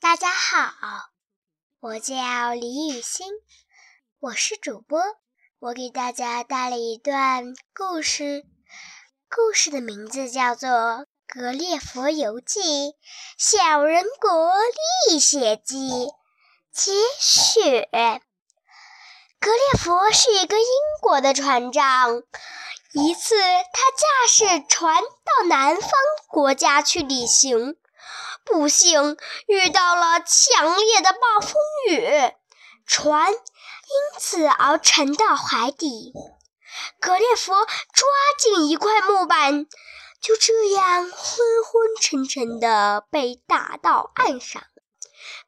大家好，我叫李雨欣，我是主播。我给大家带了一段故事，故事的名字叫做《格列佛游记·小人国历险记》。节选：格列佛是一个英国的船长。一次，他驾驶船到南方国家去旅行，不幸遇到了强烈的暴风雨，船因此而沉到海底。格列佛抓紧一块木板，就这样昏昏沉沉地被打到岸上。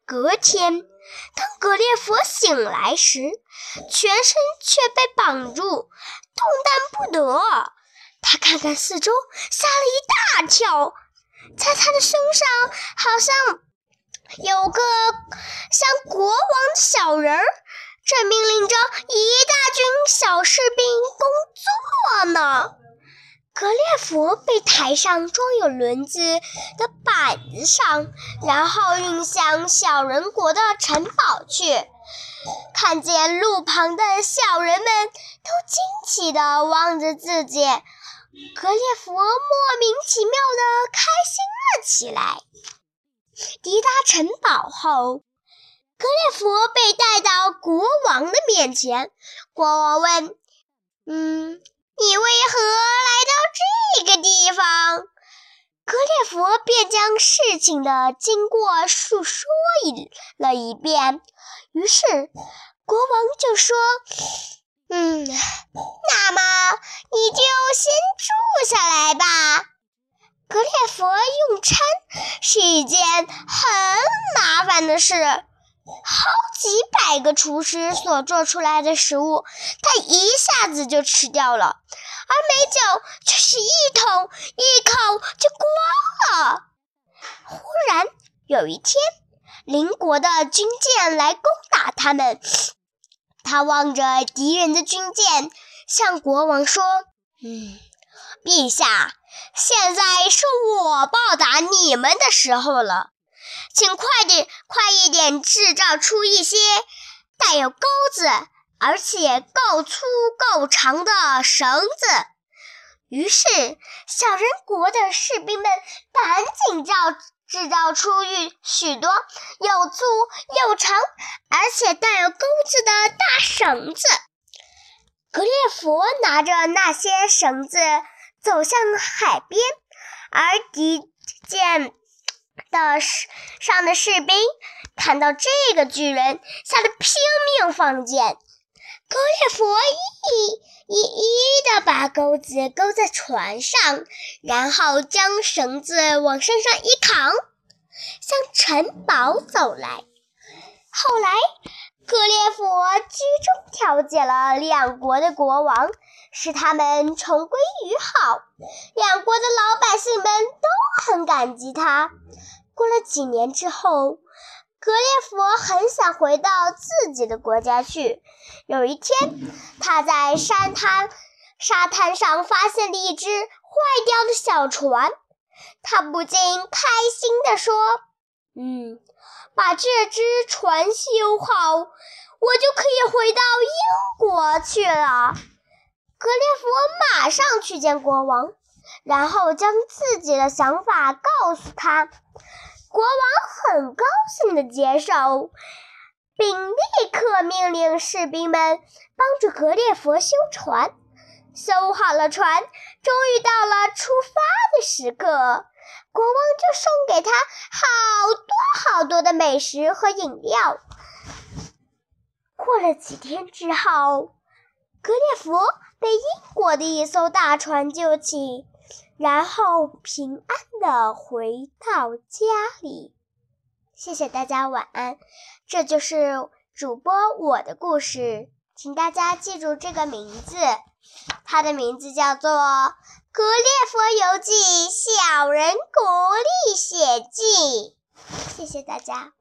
隔天，当格列佛醒来时，全身却被绑住，动弹不得。他看看四周，吓了一大跳，在他的胸上好像有个像国王的小人儿，正命令着一大群小士兵工作呢。格列佛被抬上装有轮子的板子上，然后运向小人国的城堡去。看见路旁的小人们都惊奇地望着自己，格列佛莫名其妙地开心了起来。抵达城堡后，格列佛被带到国王的面前。国王问：“嗯？”你为何来到这个地方？格列佛便将事情的经过述说一了一遍。于是国王就说：“嗯，那么你就先住下来吧。”格列佛用餐是一件很麻烦的事。好几百个厨师所做出来的食物，他一下子就吃掉了，而美酒却是一桶一口就光了。忽然有一天，邻国的军舰来攻打他们，他望着敌人的军舰，向国王说：“嗯，陛下，现在是我报答你们的时候了。”请快点，快一点制造出一些带有钩子，而且够粗够长的绳子。于是，小人国的士兵们赶紧造制造出许多又粗又长，而且带有钩子的大绳子。格列佛拿着那些绳子走向海边，而敌舰。的上的士兵看到这个巨人，吓得拼命放箭。格列佛一一一的把钩子勾在船上，然后将绳子往身上一扛，向城堡走来。后来，格列佛居中调解了两国的国王，使他们重归于好。两国的老百姓们都很感激他。过了几年之后，格列佛很想回到自己的国家去。有一天，他在沙滩沙滩上发现了一只坏掉的小船，他不禁开心地说：“嗯，把这只船修好，我就可以回到英国去了。”格列佛马上去见国王，然后将自己的想法告诉他。国王很高兴地接受，并立刻命令士兵们帮助格列佛修船。修好了船，终于到了出发的时刻，国王就送给他好多好多的美食和饮料。过了几天之后，格列佛被英国的一艘大船救起。然后平安的回到家里。谢谢大家，晚安。这就是主播我的故事，请大家记住这个名字，它的名字叫做《格列佛游记·小人国历险记》。谢谢大家。